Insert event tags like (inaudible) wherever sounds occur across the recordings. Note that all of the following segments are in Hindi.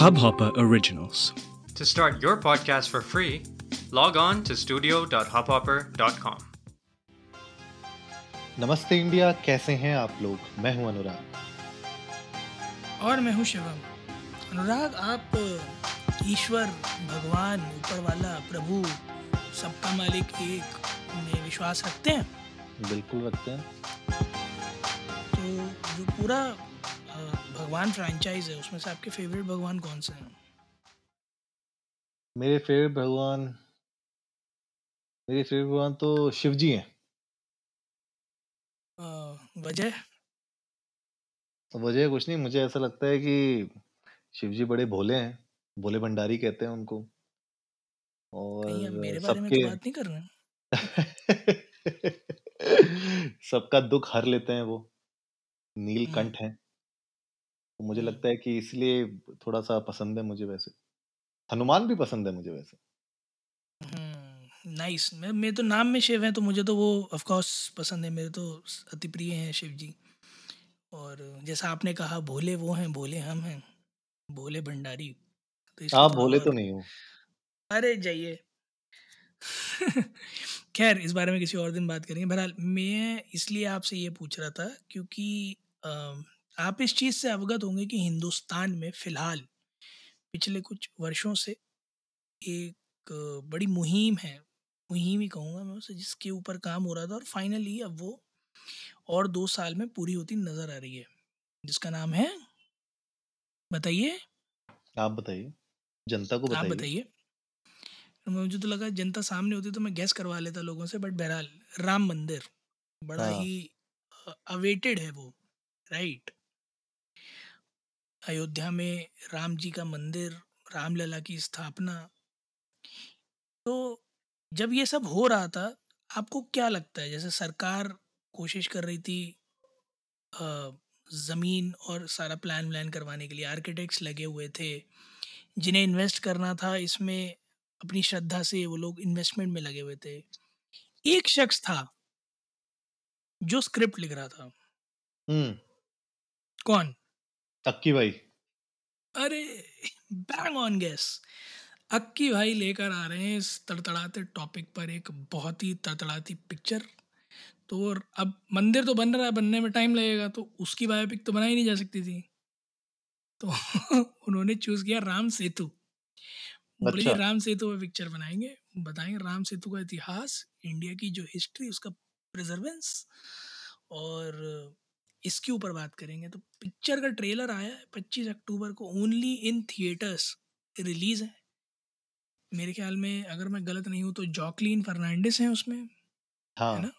Hubhopper Originals. To start your podcast for free, log on to studio.hubhopper.com. नमस्ते इंडिया कैसे हैं आप लोग? मैं हूँ अनुराग। और मैं हूँ शिवम। अनुराग आप ईश्वर भगवान ऊपर वाला प्रभु सबका मालिक एक में विश्वास रखते हैं? बिल्कुल रखते हैं। तो जो पूरा भगवान फ्रेंचाइज है उसमें से आपके फेवरेट भगवान कौन से हैं? मेरे फेवरेट भगवान मेरे फेवरेट भगवान तो शिव जी हैं वजह? वजह कुछ नहीं मुझे ऐसा लगता है कि शिव जी बड़े भोले हैं भोले भंडारी कहते हैं उनको। और मेरे बारे में तो बात नहीं कर रहे (laughs) सबका दुख हर लेते हैं वो। हम्म। नीलकंठ हैं। तो मुझे लगता है कि इसलिए थोड़ा सा पसंद है मुझे वैसे। हनुमान भी पसंद है मुझे वैसे। नाइस। मैं मेरे तो नाम में शिव है तो मुझे तो वो ऑफ़ कोर्स पसंद है मेरे तो अति प्रिय हैं शिव जी। और जैसा आपने कहा भोले वो हैं भोले हम हैं भोले भंडारी। तो आप भोले तो नहीं हो। अरे जाइए। (laughs) खैर इस बारे में किसी और दिन बात करेंगे। बहरहाल मैं इसलिए आपसे ये पूछ रहा था क्योंकि अम, आप इस चीज़ से अवगत होंगे कि हिंदुस्तान में फ़िलहाल पिछले कुछ वर्षों से एक बड़ी मुहिम है मुहिम ही कहूँगा मैं उसे जिसके ऊपर काम हो रहा था और फाइनली अब वो और दो साल में पूरी होती नज़र आ रही है। जिसका नाम है बताइए। आप बताइए। जनता को आप बताइए। बताइए। मुझे तो लगा जनता सामने होती तो मैं गैस करवा लेता लोगों से बट बहरहाल राम मंदिर बड़ा हाँ। ही अवेटेड है वो राइट अयोध्या में राम जी का मंदिर रामलला की स्थापना। तो जब ये सब हो रहा था आपको क्या लगता है? जैसे सरकार कोशिश कर रही थी ज़मीन और सारा प्लान व्लान करवाने के लिए आर्किटेक्ट्स लगे हुए थे जिन्हें इन्वेस्ट करना था इसमें अपनी श्रद्धा से वो लोग इन्वेस्टमेंट में लगे हुए थे। एक शख्स था जो स्क्रिप्ट लिख रहा था। हम्म। कौन? अक्की भाई। अरे बैंग ऑन गैस अक्की भाई लेकर आ रहे हैं इस तड़तड़ाते टॉपिक पर एक बहुत ही तड़तड़ाती पिक्चर तो और अब मंदिर तो बन रहा है बनने में टाइम लगेगा तो उसकी बायोपिक तो बनाई नहीं जा सकती थी। तो (laughs) उन्होंने चूज़ किया राम सेतु। अच्छा। बोले राम सेतु पे पिक्चर बनाएँगे बताएँगे राम सेतु का इतिहास इंडिया की जो हिस्ट्री उसका प्रिजर्वेंस और इसके ऊपर बात करेंगे तो पिक्चर का ट्रेलर आया है पच्चीस अक्टूबर को ओनली इन थिएटर्स। रिलीज़ है। मेरे ख्याल में अगर मैं गलत नहीं हूँ तो जॉकलीन फर्नांडिस हैं उसमें हाँ, है ना?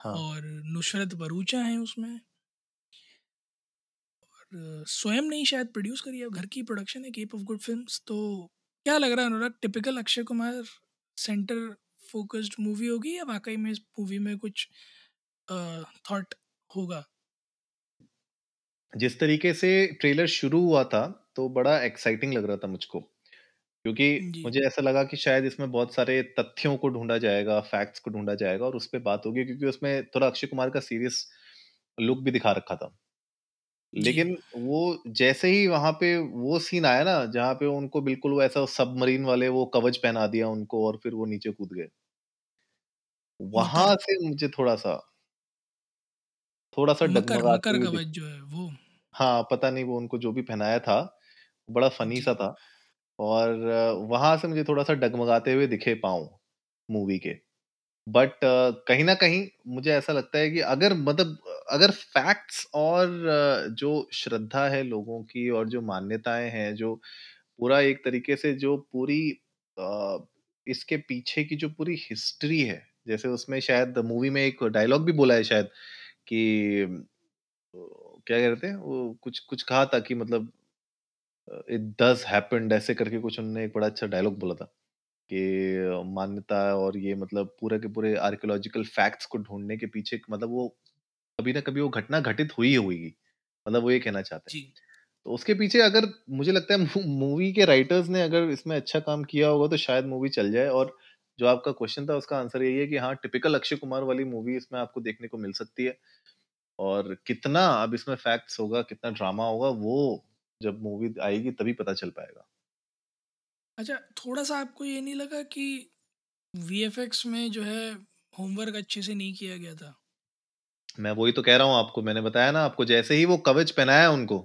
हाँ। और नुसरत बरूचा हैं उसमें। और स्वयं नहीं शायद प्रोड्यूस करी है घर की प्रोडक्शन है केप ऑफ़ गुड फिल्म्स तो क्या लग रहा है Anurag typical Akshay Kumar centre focused movie होगी या वाकई में इस मूवी में कुछ थॉट होगा? जिस तरीके से ट्रेलर शुरू हुआ था तो बड़ा एक्साइटिंग लग रहा था मुझको। क्योंकि जी। मुझे ऐसा लगा कि शायद इसमें बहुत सारे तथ्यों को ढूंढा जाएगा फैक्ट्स को ढूंढा जाएगा और उस पर बात होगी क्योंकि उसमें थोड़ा अक्षय कुमार का सीरियस लुक भी दिखा रखा था। जी। लेकिन वो जैसे ही वहाँ पे वो सीन आया ना जहाँ पे उनको बिल्कुल वो ऐसा सबमरीन वाले वो कवच पहना दिया उनको और फिर वो नीचे कूद गए। वहाँ से मुझे थोड़ा सा थोड़ा सा मकर डगमगाते मकर दिख कवच जो है वो। हाँ पता नहीं वो उनको जो भी पहनाया था बड़ा फनी जी। सा था। और वहाँ से मुझे थोड़ा सा डगमगाते हुए दिखे पाऊँ मूवी के। बट कहीं ना कहीं मुझे ऐसा लगता है कि अगर मतलब अगर फैक्ट्स और अ, जो श्रद्धा है लोगों की और जो मान्यताएँ हैं जो पूरा एक तरीके से जो पूरी अ, इसके पीछे की जो पूरी हिस्ट्री है जैसे उसमें शायद मूवी में एक डायलॉग भी बोला है शायद कि क्या कहते हैं वो कुछ कुछ कहा था कि मतलब इट डज हैपेंड ऐसे करके कुछ उन्होंने एक बड़ा अच्छा डायलॉग बोला था कि अ, मान्यता और ये मतलब पूरे के पूरे आर्कियोलॉजिकल फैक्ट्स को ढूँढने के पीछे मतलब वो कभी ना कभी वो घटना घटित हुई ही होगी मतलब वो ये कहना चाहते हैं। जी। तो उसके पीछे अगर मुझे लगता है मूवी के राइटर्स ने अगर इसमें अच्छा काम किया होगा तो शायद मूवी चल जाए और जो आपका क्वेश्चन था उसका आंसर यही है कि हाँ टिपिकल अक्षय कुमार वाली मूवी इसमें आपको देखने को मिल सकती है और कितना अब इसमें फैक्ट्स होगा कितना ड्रामा होगा वो जब मूवी आएगी तभी पता चल पाएगा। अच्छा, थोड़ा-सा आपको ये नहीं लगा कि वीएफएक्स में जो है होमवर्क अच्छे से नहीं किया गया था? मैं वही तो कह रहा हूँ आपको, मैंने बताया ना आपको जैसे ही वो कवच पहनाया उनको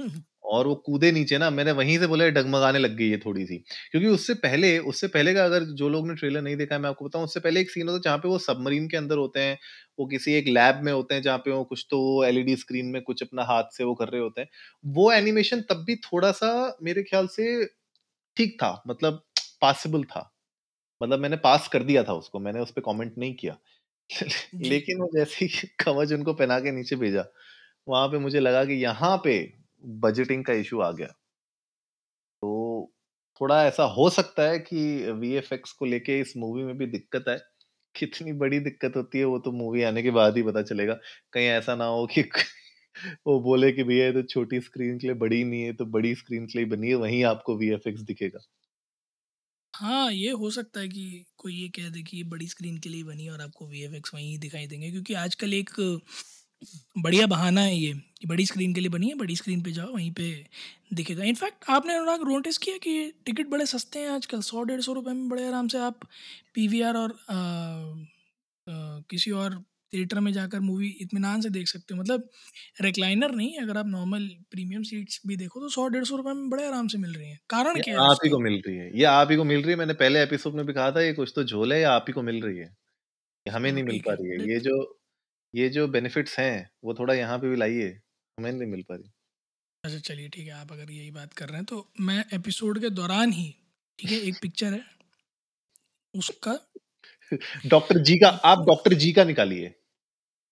(laughs) और वो कूदे नीचे ना मैंने वहीं से बोला डगमगाने लग गई है थोड़ी-सी। क्योंकि उससे पहले उससे पहले का अगर जो लोग ने ट्रेलर नहीं देखा है मैं आपको बताऊँ उससे पहले एक सीन होता है जहाँ पे वो सबमरीन के अंदर होते हैं, वो किसी एक लैब में होते हैं जहाँ पे वो कुछ तो एलईडी स्क्रीन में कुछ अपना हाथ से वो कर रहे होते हैं। वो एनिमेशन तब भी थोड़ा-सा मेरे ख्याल से ठीक था, मतलब पॉसिबल था। मतलब मैंने पास कर दिया था उसको, मैंने उस पर कॉमेंट नहीं किया। लेकिन वो जैसे ही (laughs) कवच उनको पहना के नीचे भेजा, वहाँ पे मुझे लगा कि यहाँ पे बजटिंग का इश्यू आ गया। तो थोड़ा ऐसा हो सकता है कि वीएफएक्स को लेके इस मूवी में भी दिक्कत आए। कितनी बड़ी दिक्कत होती है वो तो मूवी आने के बाद ही पता चलेगा। कहीं ऐसा ना हो कि (laughs) वो बोले कि भैया ये तो छोटी स्क्रीन के लिए बड़ी नहीं है, तो बड़ी स्क्रीन के लिए बनी है, वहीं आपको वीएफएक्स दिखेगा। हाँ, ये हो सकता है कि कोई ये कह दे कि ये बड़ी स्क्रीन के लिए बनी है और आपको वीएफएक्स वहीं दिखाई देंगे क्योंकि आजकल एक बढ़िया बहाना है ये कि बड़ी स्क्रीन के लिए बनी है, बड़ी स्क्रीन पे जाओ वहीं पे दिखेगा। इनफैक्ट आपने अनुराग नोटिस किया कि टिकट बड़े सस्ते हैं आजकल 100 डेढ़ सौ रुपए में बड़े आराम से आप पीवीआर और अ अ, किसी और थिएटर में जाकर मूवी इत्मीनान से देख सकते हो। मतलब रिक्लाइनर नहीं, अगर आप नॉर्मल प्रीमियम सीट्स भी देखो तो 100 डेढ़ सौ रुपए में बड़े आराम से मिल रही है कारण क्या है आप ही को मिल रही है, ये आप ही को मिल रही है। मैंने पहले एपिसोड में भी कहा था ये कुछ तो झोल है, ये आप ही को मिल रही है। हमें नहीं मिल पा रही है। ये जो ये जो बेनिफिट्स हैं, वो थोड़ा यहाँ पे भी लाइए, हमें नहीं मिल पा रही। अच्छा चलिए ठीक है, आप अगर यही बात कर रहे हैं तो मैं एपिसोड के दौरान ही ठीक है, एक पिक्चर है उसका (laughs) डॉक्टर जी का आप डॉक्टर जी का निकालिए।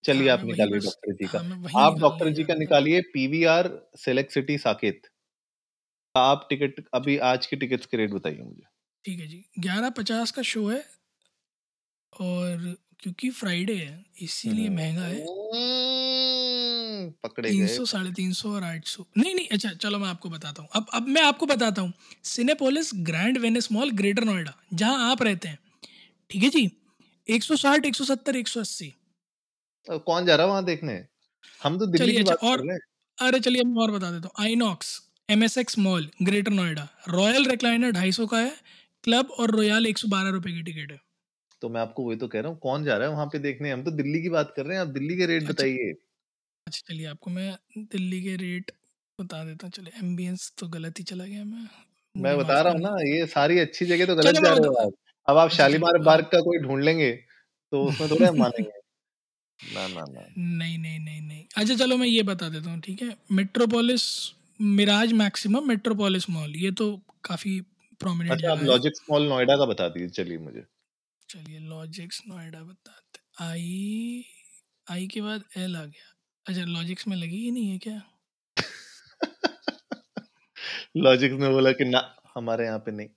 चलिए हाँ, आप निकालिए डॉक्टर जी का। हाँ, आप डॉक्टर जी का था। निकालिए पीवीआर सेलेक्ट सिटी साकेत। आप टिकट अभी आज की टिकट्स के रेट बताइए मुझे। ठीक है जी, 11:50 का शो है और क्योंकि फ्राइडे है इसीलिए महँगा है। हम्म, पकड़े गए, 300 साढ़े 300 और 800 नहीं, नहीं अच्छा चलो मैं आपको बताता हूँ। अब अब मैं आपको बताता हूँ। Cinepolis Grand Venice Mall Greater Noida जहाँ आप रहते हैं, ठीक है जी? एक सौ साठ एक सौ सत्तर एक सौ अस्सी कौन जा रहा है वहाँ देखने? हम तो दिल्ली चलिए की अच्छा बात और अरे चलिए मैं और बता देता हूँ। INOX M S X Mall Greater Noida, royal recliner 250 का है, क्लब और रॉयल 112 रुपए की टिकट है। तो मैं आपको वही तो कह रहा हूँ, कौन जा रहा है वहाँ पे देखने? हम तो दिल्ली की बात कर रहे हैं, आप दिल्ली के रेट अच्छा बताइए। अच्छा चलिए आपको मैं दिल्ली के रेट बता देता हूँ। चलिए एम्बियंस तो गलत ही चला गया मैं, मैं बता रहा हूँ ना, ये सारी अच्छी जगह तो गलत जा रहे हो आप। अब आप शालीमार बाग का कोई ढूँढ लेंगे, तो उसमें थोड़ी हम (laughs) मानेंगे। ना, ना, ना। नहीं, नहीं, नहीं, नहीं। अच्छा चलो मैं ये बता देता हूँ, ठीक है? Metropolis Mirage maximum Metropolis Mall ये तो काफ़ी प्रोमिनेंट अच्छा, आप। लॉजिक्स मॉल नोएडा का बता दीजिए चलिए मुझे। चलिए लॉजिक्स नोएडा बताते आई आई के बाद एल आ गया। अच्छा लॉजिक्स में लगी ही नहीं है क्या? (laughs) लॉजिक्स ने बोला कि ना, हमारे यहाँ पे नहीं।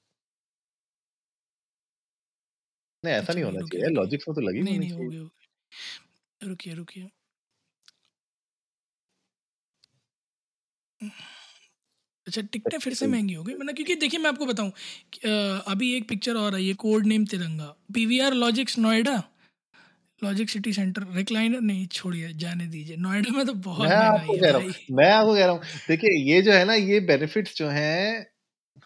नहीं, ऐसा नहीं होना चाहिए, लॉजिक्स में तो लगी नहीं, नहीं हो हो गया। रुकिए, रुकिए। अच्छा टिकटें फिर से महँगी हो गई? मतलब क्योंकि देखिए मैं आपको बताऊँ अभी एक पिक्चर और आई है code name Tiranga. PVR Logix Noida Logix City Centre recliner नहीं छोड़िए जाने दीजिए। नोएडा में तो बहुत मैं आपको कह रहा हूँ मैं आपको कह रहा हूँ, देखिए ये जो है ना, ये बेनिफिट्स जो हैं,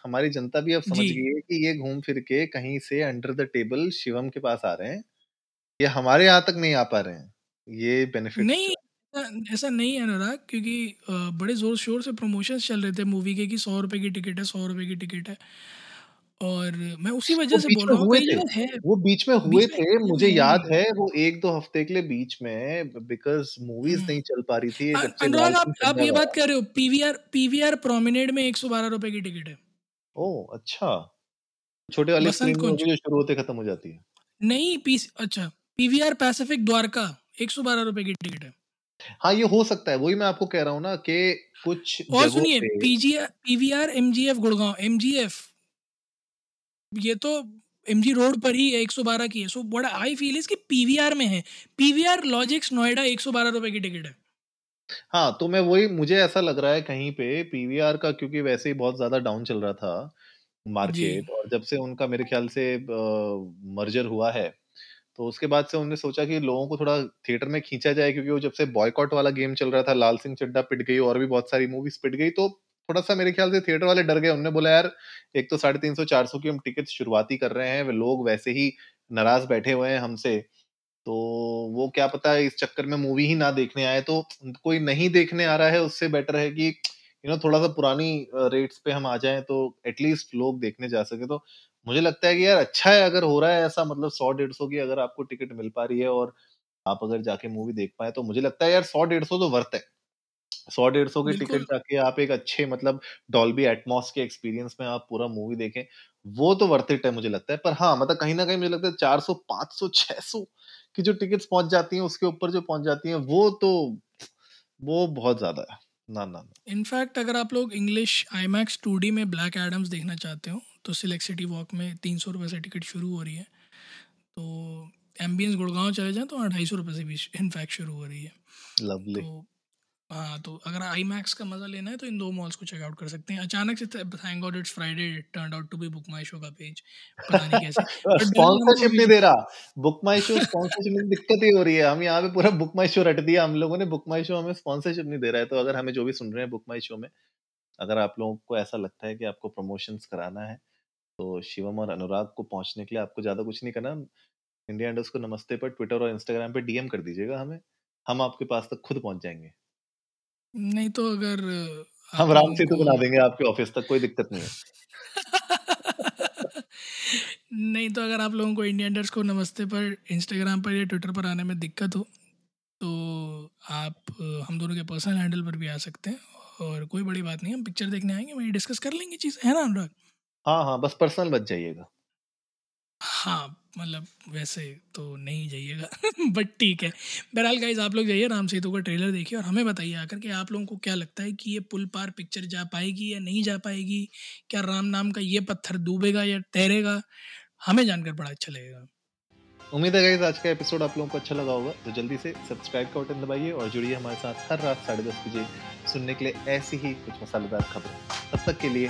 हमारी जनता भी अब समझ गई है कि ये घूम फिर के कहीं से अंडर द टेबल शिवम के पास आ रहे हैं। ये हमारे यहाँ तक नहीं आ पा रहे हैं, ये बेनिफिट नहीं ऐसा ऐसा नहीं है अनुराग क्योंकि अ, बड़े ज़ोर शोर से प्रमोशंस चल रहे थे मूवी के कि सौ रुपये की टिकट है सौ रुपये की टिकट है। और मैं उसी वो वजह से बीच बोल में रहा हूँ हुए कई थे, जगह है वो बीच में हुए बीच में थे, मुझे याद है वो 1-2 हफ़्ते के लिए बीच में बिकॉज़ मूवीज़ हम्म। नहीं चल पा रही थी, एक अनुराग आप आप ये बात कर रहे हो पीवीआर पीवीआर प्रोमिनेड में एक सौ बारह रुपये की टिकट है। ओह! अच्छा, छोटे वाली बसंत स्क्रीन में कुंज। होगी जो शुरू होते खत्म हो जाती है। नहीं पीस अच्छा पीवीआर पैसिफिक द्वारका एक सौ बारह रुपए की टिकट है। हाँ, ये हो सकता है, वही मैं आपको कह रहा हूँ ना कि कुछ और सुनिए PGR PVR MGF Gurgaon MGF ये तो एमजी रोड पर ही है एक सौ बारह की है। सो बड़ा आई फील इज़ कि पीवीआर में है। पीवीआर लॉजिक्स नोएडा एक सौ बारह रुपये की टिकट है। हाँ, तो मैं वही मुझे ऐसा लग रहा है कहीं पे पीवीआर का क्योंकि वैसे ही बहुत ज़्यादा डाउन चल रहा था मार्केट और जब से उनका मेरे ख्याल से मर्जर हुआ है, तो उसके बाद से उन्होंने सोचा कि लोगों को थोड़ा थिएटर में खींचा जाए, क्योंकि वो जब से बॉयकॉट वाला गेम चल रहा था, लाल सिंह चड्डा पिट गई, और भी बहुत सारी मूवीज़ पिट गई तो थोड़ा सा मेरे ख्याल से थिएटर वाले डर गए। उन्होंने बोला, यार, एक तो साढ़े तीन सौ, चार सौ की हम टिकट शुरुआती कर रहे हैं, वे लोग वैसे ही नाराज़ बैठे हुए हैं हमसे। तो वो क्या पता इस चक्कर में मूवी ही ना देखने आए। तो कोई नहीं देखने आ रहा है, उससे बेटर है कि यू नो थोड़ा सा पुरानी रेट्स पे हम आ जाएँ तो एटलीस्ट लोग देखने जा सके। तो मुझे लगता है कि यार अच्छा है अगर हो रहा है ऐसा मतलब सौ डेढ़ सौ की अगर आपको टिकट मिल पा रही है और आप अगर जाके मूवी देख पाए तो मुझे लगता है यार सौ डेढ़ सौ तो वर्थ है। सौ डेढ़ सौ की टिकट जाके आप एक अच्छे मतलब डॉल्बी एटमॉस के एक्सपीरियंस में आप पूरा मूवी देखें वो तो वर्थ इट है मुझे लगता है। पर हाँ मतलब कहीं ना कहीं मुझे लगता है चार सौ पाँच सौ छह सौ की जो टिकट्स पहुँच जाती हैं उसके ऊपर जो पहुँच जाती हैं वो तो वो बहुत ज़्यादा है। ना ना ना। इनफैक्ट अगर आप लोग इंग्लिश आई मैक्स टू में ब्लैक एडम्स देखना चाहते हो तो सिलेक्ट सिटी वॉक में तीन सौ रुपये से टिकट शुरू हो रही है। तो एम्बियंस गुड़गांव चले जाएँ तो अढ़ाई सौ रुपये से भी इनफैक्ट शुरू हो रही है। लवली तो हाँ तो अगर आई मैक्स का मज़ा लेना है तो इन दो मॉल्स को चेकआउट कर सकते हैं। अचानक से thank God it's Friday turn out to be BookMyShow का पेज पता नहीं कैसे। (laughs) स्पॉन्सरशिप नहीं दे रहा। बुक माई शो स्पॉन्सरशिप में दिक्कत ही हो रही है। हम यहाँ पे पूरा बुक माई शो रट दिया। हम लोगों ने बुक माई शो हमें स्पॉन्सरशिप नहीं दे रहा है। तो अगर हमें जो भी सुन रहे हैं बुक माई शो में अगर आप लोगों को ऐसा लगता है कि आपको प्रमोशंस कराना है तो शिवम और अनुराग को पहुँचने के लिए आपको ज़्यादा कुछ नहीं करना। इंडिया को नमस्ते पर ट्विटर और इंस्टाग्राम पे डीएम कर दीजिएगा हमें। हम आपके पास तक खुद पहुँच जाएँगे। नहीं तो अगर हम राम सेतु बना देंगे आपके ऑफ़िस तक कोई दिक्कत नहीं है। नहीं तो अगर आप लोगों को इंडियन डर्स को नमस्ते पर इंस्टाग्राम पर या ट्विटर पर आने में दिक्कत हो तो आप हम दोनों के पर्सनल हैंडल पर भी आ सकते हैं। और कोई बड़ी बात नहीं हम पिक्चर देखने आएँगे वही डिस्कस कर लेंगे चीज़ है ना अनुराग? हाँ हाँ बस पर्सनल बच जाइएगा। हाँ मतलब वैसे तो नहीं जाइएगा (laughs) बट ठीक है। बहरहाल गाइज़ आप लोग जाइए राम सेतु का ट्रेलर देखिए और हमें बताइए आकर कि आप लोगों को क्या लगता है कि ये पुल पार पिक्चर जा पाएगी या नहीं जा पाएगी? क्या राम नाम का ये पत्थर डूबेगा या तैरेगा? हमें जानकर बड़ा अच्छा लगेगा। उम्मीद है गाइज़ आज का एपिसोड आप लोगों को अच्छा लगा होगा तो जल्दी से सब्सक्राइब का बटन दबाइए और जुड़िए हमारे साथ हर रात साढ़े दस बजे सुनने के लिए ऐसी ही कुछ मसालेदार खबर। तब तक के लिए